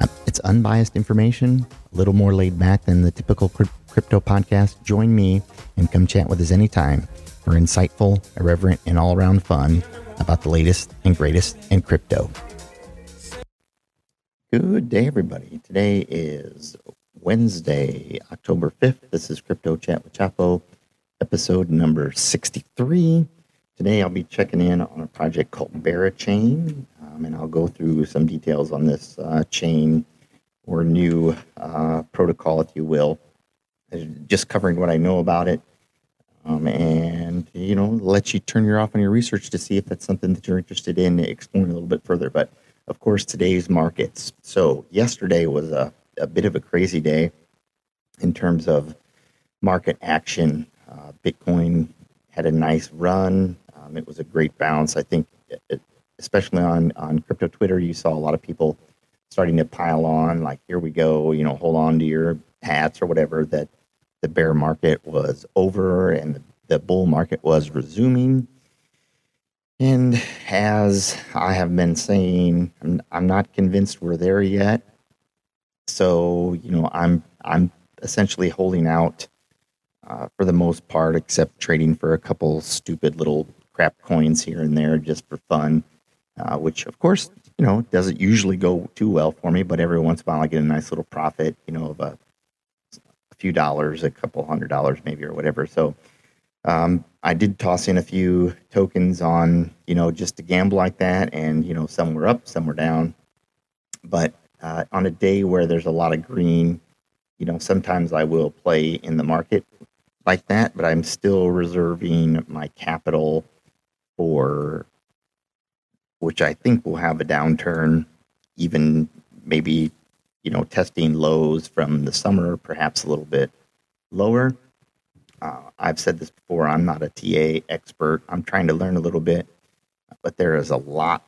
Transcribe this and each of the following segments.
Uh, It's unbiased information, a little more laid back than the typical crypto podcast. Join me and come chat with us anytime for insightful, irreverent, and all around fun about the latest and greatest in crypto. Good day, everybody. Today is Wednesday, October 5th. This is Crypto Chat with Chapo, episode number 63. Today I'll be checking in on a project called Berachain, um, and I'll go through some details on this uh, chain or new uh, protocol, if you will, Uh, just covering what I know about it. Um, and you know, let you turn your off on your research to see if that's something that you're interested in exploring a little bit further. But of course, today's markets. So yesterday was a, a bit of a crazy day in terms of market action. Uh, Bitcoin had a nice run. Um, it was a great bounce. I think, especially on on crypto Twitter, you saw a lot of people starting to pile on, like, "Here we go," you know, hold on to your hats or whatever. That the bear market was over and the, the bull market was resuming. And as I have been saying, I'm, I'm not convinced we're there yet. So you know, I'm I'm essentially holding out uh, for the most part, except trading for a couple stupid little crap coins here and there just for fun, uh, which of course you know doesn't usually go too well for me. But every once in a while, I get a nice little profit, you know, of a, a few dollars, a couple hundred dollars maybe or whatever. So um, I did toss in a few tokens on, you know, just to gamble like that, and you know, some were up, some were down. But uh, on a day where there's a lot of green, you know, sometimes I will play in the market like that, but I'm still reserving my capital for which I think will have a downturn, even maybe, you know, testing lows from the summer, perhaps a little bit lower. Uh, I've said this before, I'm not a TA expert. I'm trying to learn a little bit, but there is a lot,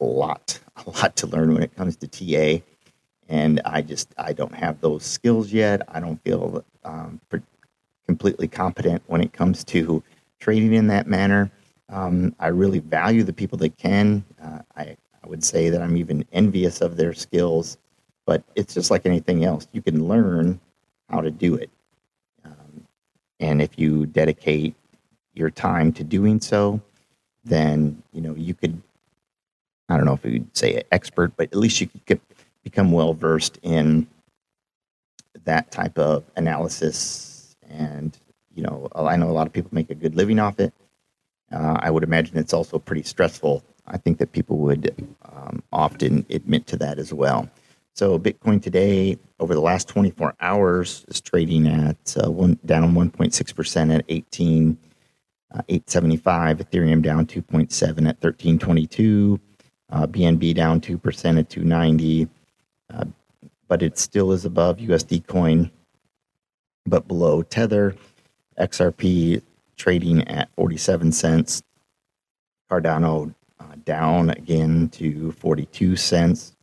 a lot, a lot to learn when it comes to TA. And I just, I don't have those skills yet. I don't feel um, completely competent when it comes to trading in that manner. Um, I really value the people that can. Uh, I, I would say that I'm even envious of their skills, but it's just like anything else. You can learn how to do it. Um, and if you dedicate your time to doing so, then, you know, you could, I don't know if you'd say expert, but at least you could become well versed in that type of analysis. And, you know, I know a lot of people make a good living off it. Uh, I would imagine it's also pretty stressful. I think that people would um, often admit to that as well. So Bitcoin today, over the last 24 hours, is trading at uh, one down 1.6 percent at 18 uh, 875. Ethereum down 2.7 at 1322. Uh, BNB down two percent at 290. Uh, but it still is above USD coin, but below Tether. XRP trading at 47 cents. Cardano uh, down again to 42 cents.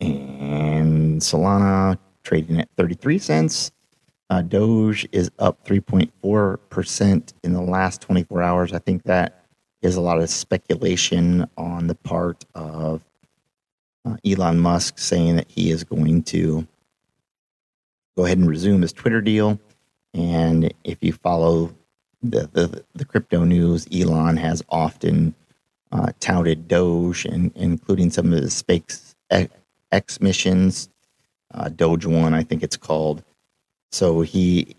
And Solana trading at 33 cents. Uh, Doge is up 3.4% in the last 24 hours. I think that is a lot of speculation on the part of uh, Elon Musk saying that he is going to go ahead and resume his Twitter deal. And if you follow the, the, the crypto news, Elon has often uh, touted Doge, and including some of the space X missions, uh, Doge One, I think it's called. So he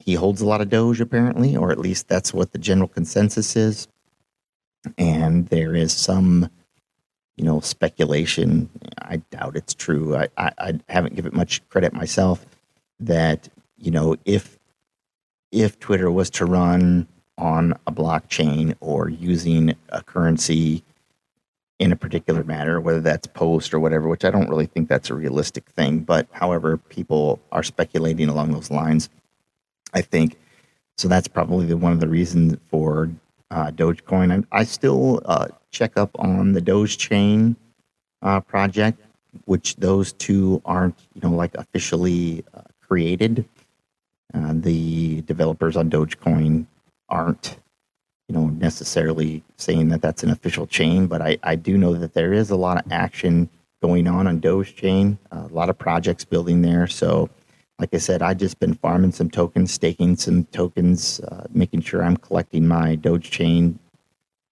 he holds a lot of Doge apparently, or at least that's what the general consensus is. And there is some, you know, speculation. I doubt it's true. I, I, I haven't given much credit myself. That you know, if if Twitter was to run on a blockchain or using a currency in a particular matter, whether that's post or whatever, which I don't really think that's a realistic thing. But however, people are speculating along those lines. I think so. That's probably the, one of the reasons for uh, Dogecoin. I, I still uh, check up on the Doge Chain uh, project, which those two aren't, you know, like officially uh, created. Uh, the developers on Dogecoin aren't, you know, necessarily saying that that's an official chain, but I, I do know that there is a lot of action going on on Doge Chain, a lot of projects building there. So, like I said, I just been farming some tokens, staking some tokens, uh, making sure I'm collecting my Doge Chain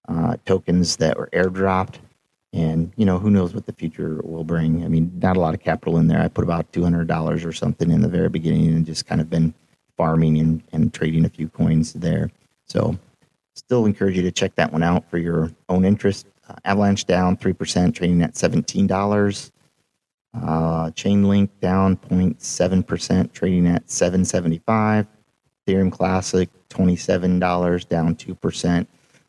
uh, tokens that were airdropped. And you know, who knows what the future will bring? I mean, not a lot of capital in there. I put about two hundred dollars or something in the very beginning, and just kind of been farming and, and trading a few coins there. So, still encourage you to check that one out for your own interest. Uh, Avalanche down three percent, trading at seventeen dollars. Uh, Chainlink down 0.7%, trading at 775. Ethereum Classic $27, down 2%.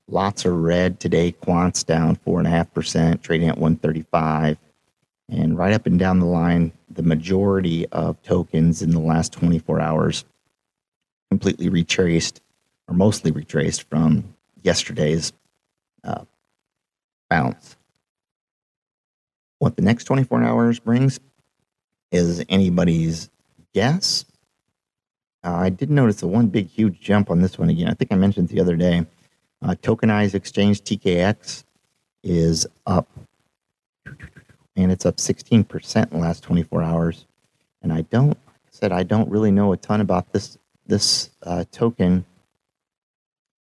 Lots of red today. Quants down 4.5%, trading at 135. And right up and down the line, the majority of tokens in the last 24 hours completely retraced, or mostly retraced from yesterday's uh, bounce. What the next 24 hours brings is anybody's guess. Uh, I did notice a one big, huge jump on this one again. I think I mentioned the other day. Uh, tokenized exchange TKX is up, and it's up 16% in the last 24 hours. And I don't said I don't really know a ton about this this uh, token,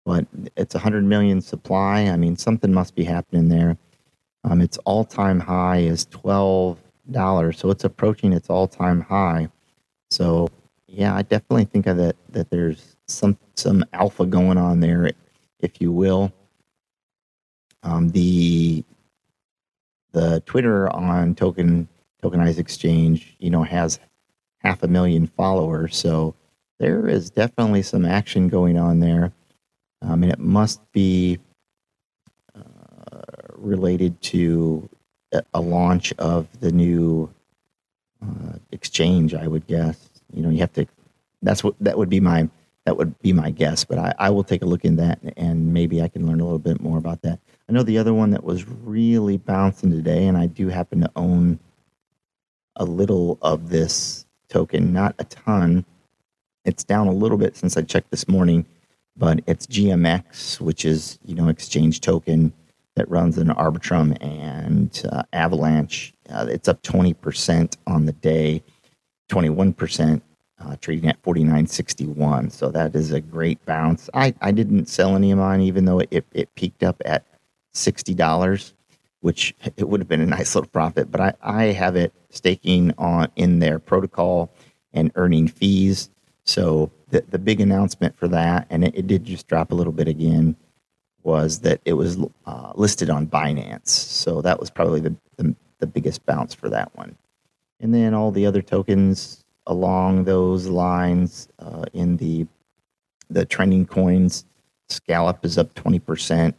but it's 100 million supply. I mean, something must be happening there. Um, its all time high is $12, so it's approaching its all time high. So, yeah, I definitely think that, that there's some, some alpha going on there, if you will. Um, the the Twitter on token tokenized exchange, you know, has half a million followers, so there is definitely some action going on there. Um, and it must be related to a launch of the new uh, exchange. I would guess. You know, you have to. That's what that would be my that would be my guess. But I, I will take a look in that, and maybe I can learn a little bit more about that. I know the other one that was really bouncing today, and I do happen to own a little of this token, not a ton. It's down a little bit since I checked this morning, but it's GMX, which is you know exchange token that runs in Arbitrum and uh, Avalanche. Uh, it's up 20% on the day, 21% uh, trading at 49.61. So that is a great bounce. I, I didn't sell any of mine, even though it, it peaked up at $60, which it would have been a nice little profit. But I, I have it staking on in their protocol and earning fees. So the, the big announcement for that, and it, it did just drop a little bit again was that it was uh, listed on Binance. So that was probably the, the, the, biggest bounce for that one. And then all the other tokens along those lines uh, in the the trending coins, Scallop is up 20%,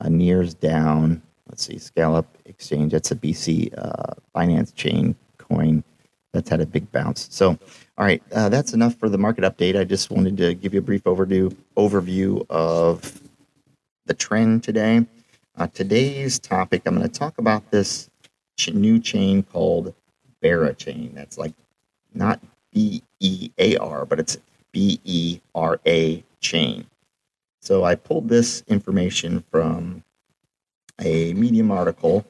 uh, Near's down. Let's see, Scallop Exchange, that's a BC uh, Binance chain coin. That's had a big bounce. So, all right, uh, that's enough for the market update. I just wanted to give you a brief overview overview of the trend today. Uh, today's topic, I'm going to talk about this ch- new chain called Bera chain. That's like not B E A R, but it's B E R A chain. So I pulled this information from a Medium article,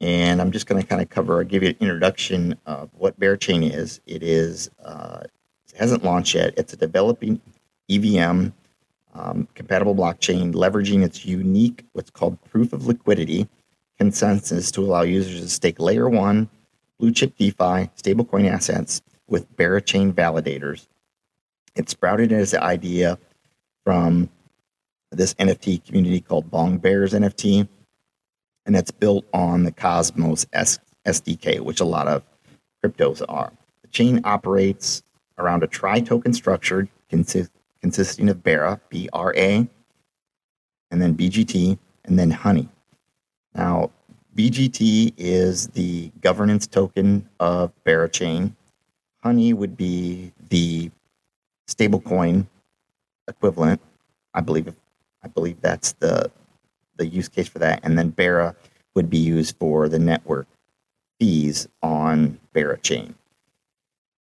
and I'm just going to kind of cover, or give you an introduction of what Chain is. It is uh, it hasn't launched yet. It's a developing EVM um, compatible blockchain, leveraging its unique, what's called proof of liquidity consensus to allow users to stake layer one blue chip DeFi stablecoin assets with Berachain validators. It sprouted as an idea from this NFT community called Bong Bears NFT, and it's built on the Cosmos S- SDK, which a lot of cryptos are. The chain operates around a tri token structure consist- consisting of BERA, B R A, and then BGT, and then Honey. Now, BGT is the governance token of Berachain. Honey would be the stablecoin equivalent. I believe I believe that's the the use case for that. And then Bera would be used for the network fees on Berachain.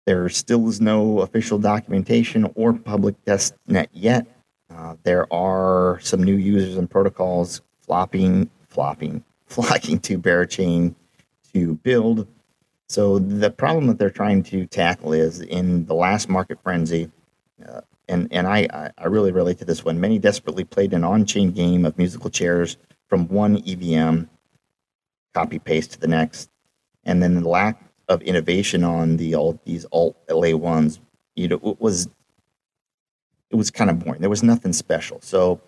There still is no official documentation or public testnet yet. Uh, there are some new users and protocols flopping, flopping, flocking to Berachain to build. So the problem that they're trying to tackle is in the last market frenzy, uh, and and I I really relate to this one. Many desperately played an on-chain game of musical chairs from one EVM, copy paste to the next, and then the lack of innovation on the all these alt LA ones, you know, it was it was kind of boring. There was nothing special. So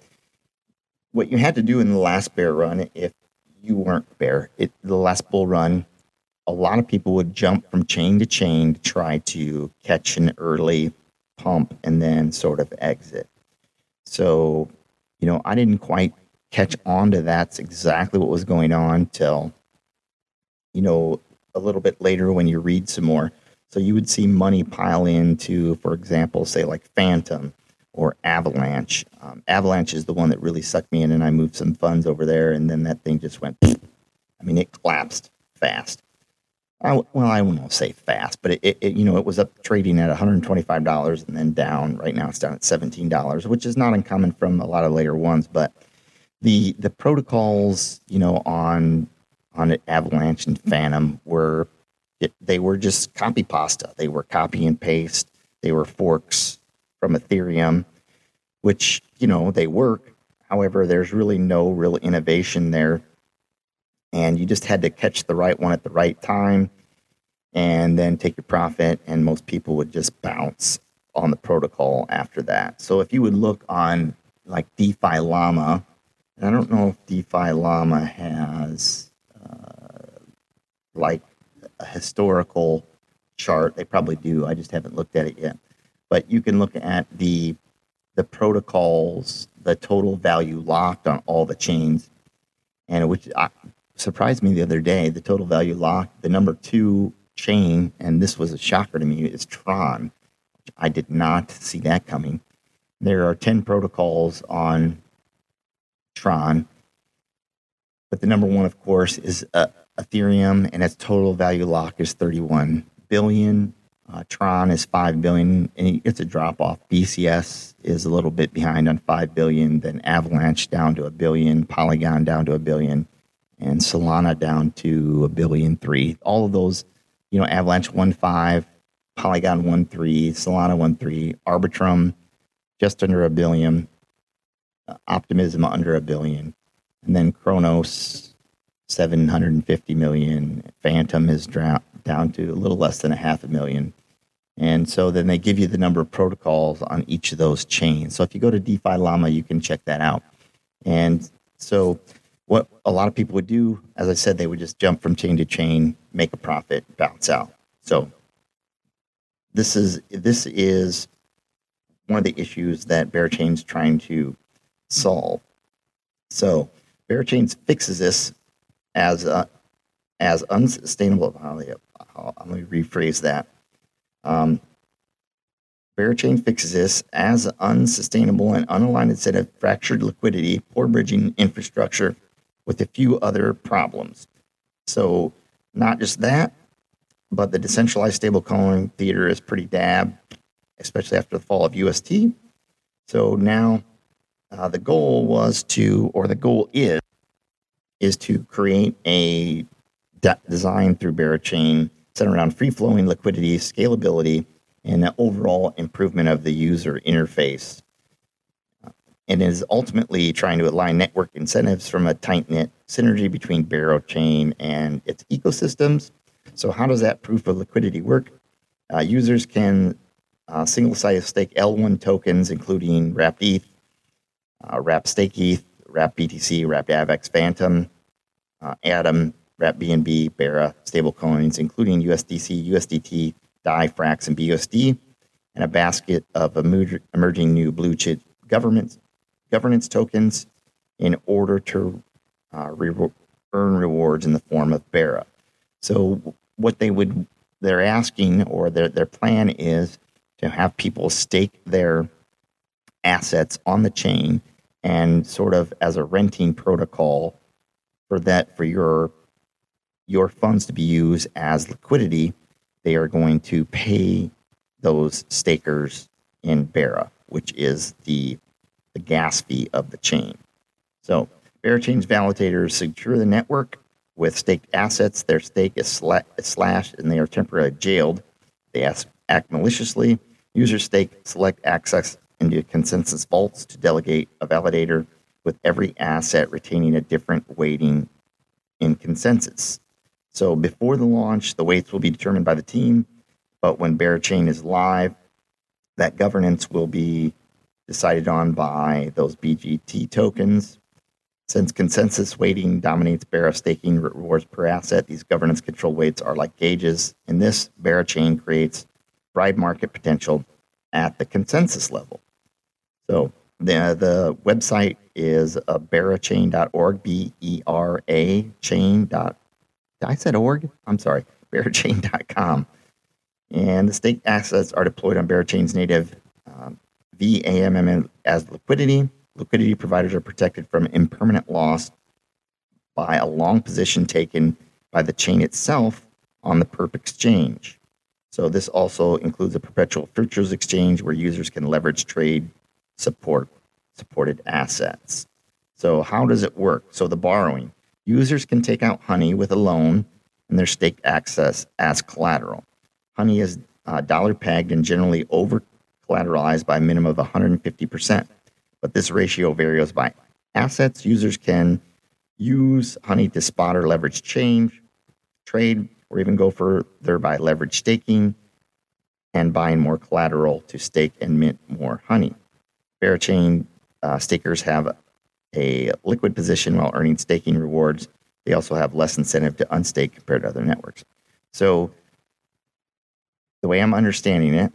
what you had to do in the last bear run, if you weren't bear, it the last bull run, a lot of people would jump from chain to chain to try to catch an early pump and then sort of exit. So, you know, I didn't quite catch on to that's exactly what was going on till, you know, a little bit later when you read some more. So you would see money pile into, for example, say like Fantom or Avalanche. Um, Avalanche is the one that really sucked me in, and I moved some funds over there, and then that thing just went. I mean, it collapsed fast. I, well, I won't say fast, but it, it, you know it was up trading at 125 dollars and then down. Right now, it's down at 17 dollars, which is not uncommon from a lot of later ones. But the the protocols, you know, on on Avalanche and Fantom were it, they were just copy pasta. They were copy and paste. They were forks from Ethereum, which you know they work. However, there's really no real innovation there and you just had to catch the right one at the right time and then take your profit and most people would just bounce on the protocol after that. So if you would look on like defi llama i don't know if defi llama has uh, like a historical chart. They probably do. I just haven't looked at it yet. But you can look at the the protocols the total value locked on all the chains and which I, surprised me the other day. The total value lock, the number two chain, and this was a shocker to me, is Tron. I did not see that coming. There are 10 protocols on Tron, but the number one, of course, is uh, Ethereum, and its total value lock is 31 billion. Uh, Tron is 5 billion, and it's a drop off. BCS is a little bit behind on 5 billion, then Avalanche down to a billion, Polygon down to a billion and Solana down to a billion three. All of those, you know, Avalanche one five, Polygon one three, Solana one three, Arbitrum just under a billion, uh, Optimism under a billion, and then Cronos seven hundred and fifty million. Fantom is down to a little less than a half a million. And so then they give you the number of protocols on each of those chains. So if you go to DeFi Llama, you can check that out. And so what a lot of people would do, as I said, they would just jump from chain to chain, make a profit, bounce out. So this is this is one of the issues that Berachain's trying to solve. So Berachain fixes this as as unsustainable. Let me rephrase that. Um, Berachain fixes this as unsustainable and unaligned incentive, fractured liquidity, poor bridging infrastructure, with a few other problems. So, not just that, but the decentralized stablecoin theater is pretty dab, especially after the fall of UST. So now uh, the goal was to, or the goal is, is to create a de- design through Berachain centered around free flowing liquidity, scalability, and the overall improvement of the user interface and is ultimately trying to align network incentives from a tight knit synergy between Berachain and its ecosystems. So, how does that proof of liquidity work? Uh, users can uh, single site stake L1 tokens, including Wrapped ETH, uh, Wrapped Stake ETH, Wrapped BTC, Wrapped AVAX Fantom, uh, Atom, Wrapped BNB, Bera stablecoins, including USDC, USDT, DAI, Frax, and BUSD, and a basket of emerging new blue chip governments governance tokens in order to uh, re- earn rewards in the form of Bera. So what they would they're asking or their their plan is to have people stake their assets on the chain and sort of as a renting protocol for that for your your funds to be used as liquidity they are going to pay those stakers in Bera, which is the the gas fee of the chain. So Berachain's validators secure the network with staked assets. Their stake is, is slashed and they are temporarily jailed. They act maliciously. Users stake select access into consensus vaults to delegate a validator with every asset retaining a different weighting in consensus. So before the launch, the weights will be determined by the team, but when Berachain is live, that governance will be decided on by those BGT tokens. Since consensus weighting dominates Bera staking rewards per asset, these governance control weights are like gauges. In this, Berachain creates bribe market potential at the consensus level. So the, the website is uh, berachain.org, B E R A chain. Dot, I said org? I'm sorry, berachain.com. And the staked assets are deployed on Berachain's native VAMM as liquidity. Liquidity providers are protected from impermanent loss by a long position taken by the chain itself on the perp exchange. So this also includes a perpetual futures exchange where users can leverage trade support supported assets. So how does it work? So the borrowing. Users can take out Honey with a loan and their staked access as collateral. Honey is uh, dollar pegged and generally over collateralized by a minimum of 150%. But this ratio varies by assets. Users can use Honey to spot or leverage change, trade, or even go further by leverage staking and buying more collateral to stake and mint more Honey. Berachain uh, stakers have a liquid position while earning staking rewards. They also have less incentive to unstake compared to other networks. So, the way I'm understanding it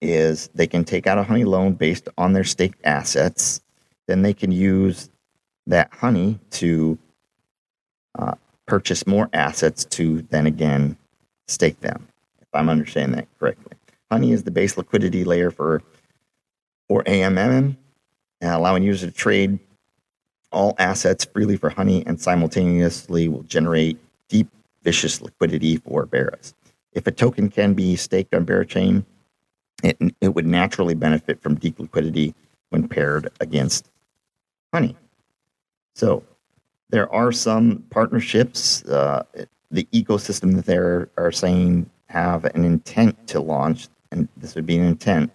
is they can take out a honey loan based on their staked assets. Then they can use that honey to uh, purchase more assets to then again stake them, if I'm understanding that correctly. Honey is the base liquidity layer for, for AMM, allowing users to trade all assets freely for honey and simultaneously will generate deep, vicious liquidity for bearers. If a token can be staked on Berachain, it, it would naturally benefit from deep liquidity when paired against honey. So there are some partnerships. Uh, the ecosystem that they are saying have an intent to launch, and this would be an intent.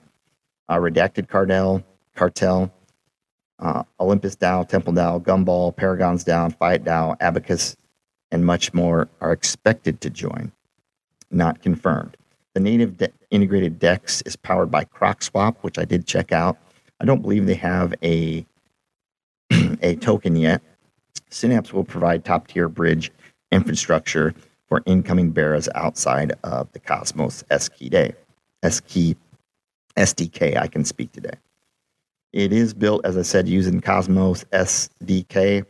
Uh, Redacted Cartel, Cartel, uh, Olympus DAO, Temple DAO, Gumball, Paragons DAO, Fiat DAO, Abacus, and much more are expected to join. Not confirmed. The native de- integrated DEX is powered by CrocSwap, which I did check out. I don't believe they have a a token yet. Synapse will provide top tier bridge infrastructure for incoming bearers outside of the Cosmos SKD. SDK, I can speak today. It is built, as I said, using Cosmos SDK,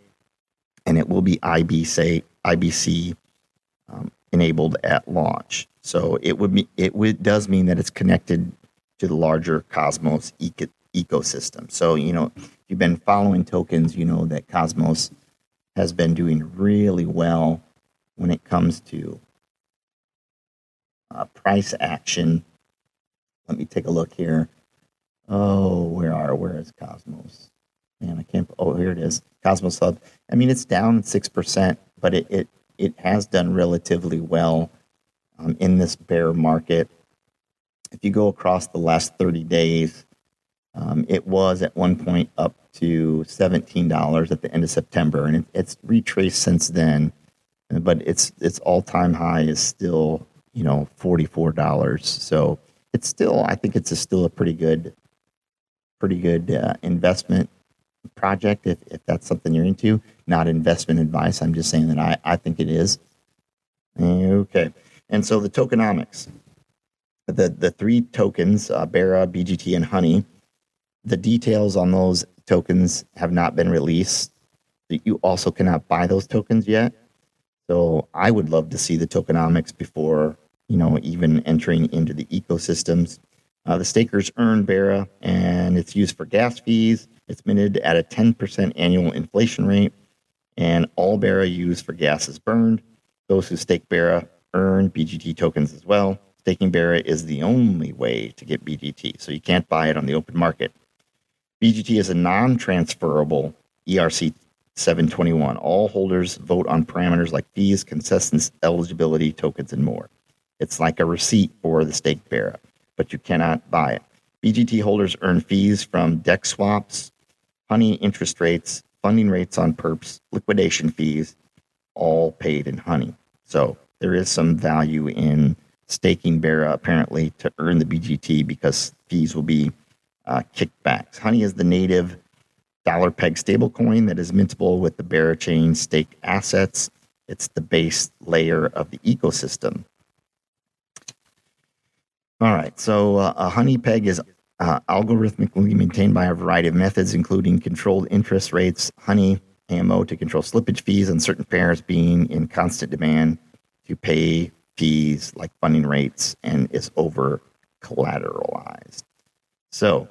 and it will be IBC, IBC um, enabled at launch. So it would be it would, does mean that it's connected to the larger Cosmos eco, ecosystem. So you know, if you've been following tokens, you know that Cosmos has been doing really well when it comes to uh, price action. Let me take a look here. Oh, where are where is Cosmos? Man, I can't. Oh, here it is. Cosmos Hub. I mean, it's down six percent, but it, it it has done relatively well um, in this bear market. If you go across the last 30 days, um, it was at one point up to $17 at the end of September, and it, it's retraced since then. But its its all time high is still you know $44. So it's still I think it's a, still a pretty good pretty good uh, investment project if, if that's something you're into. Not investment advice. I'm just saying that I, I think it is. Okay. And so the tokenomics, the, the three tokens, uh, Bera, BGT, and Honey, the details on those tokens have not been released. You also cannot buy those tokens yet. So I would love to see the tokenomics before you know even entering into the ecosystems. Uh, the stakers earn Bera, and it's used for gas fees. It's minted at a 10% annual inflation rate, and all Bera used for gas is burned. Those who stake Bera earn BGT tokens as well. Staking Bera is the only way to get BGT, so you can't buy it on the open market. BGT is a non transferable ERC 721. All holders vote on parameters like fees, concessions, eligibility, tokens, and more. It's like a receipt for the stake Bera, but you cannot buy it. BGT holders earn fees from DEX swaps, honey interest rates, funding rates on perps, liquidation fees, all paid in honey. So there is some value in staking Bera apparently to earn the BGT because fees will be uh, kickbacks. Honey is the native dollar peg stablecoin that is mintable with the Bera chain stake assets. It's the base layer of the ecosystem. All right, so uh, a honey peg is uh, algorithmically maintained by a variety of methods, including controlled interest rates, honey, AMO to control slippage fees, and certain pairs being in constant demand to pay fees like funding rates and is over collateralized. So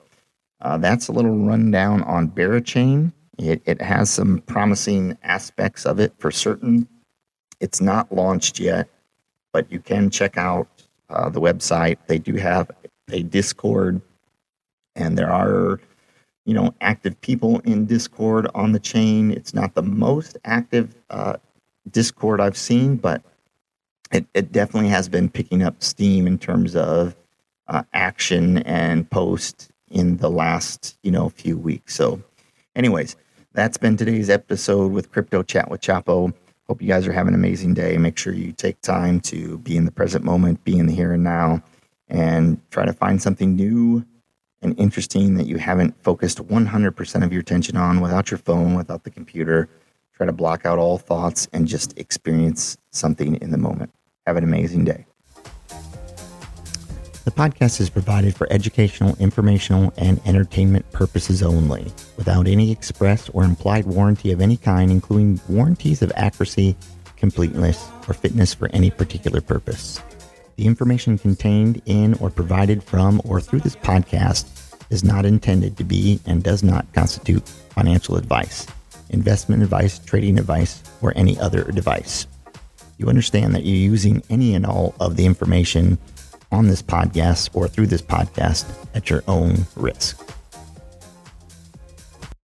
uh, that's a little rundown on Berachain. It, it has some promising aspects of it for certain. It's not launched yet, but you can check out uh, the website. They do have a Discord, and there are you know active people in Discord on the chain. It's not the most active uh, Discord I've seen, but it, it definitely has been picking up steam in terms of uh, action and post in the last you know few weeks. So, anyways, that's been today's episode with Crypto Chat with Chapo. Hope you guys are having an amazing day. Make sure you take time to be in the present moment, be in the here and now, and try to find something new and interesting that you haven't focused 100% of your attention on without your phone, without the computer. Try to block out all thoughts and just experience something in the moment. Have an amazing day. The podcast is provided for educational, informational, and entertainment purposes only, without any express or implied warranty of any kind, including warranties of accuracy, completeness, or fitness for any particular purpose. The information contained in or provided from or through this podcast is not intended to be and does not constitute financial advice, investment advice, trading advice, or any other advice you understand that you're using any and all of the information on this podcast or through this podcast at your own risk.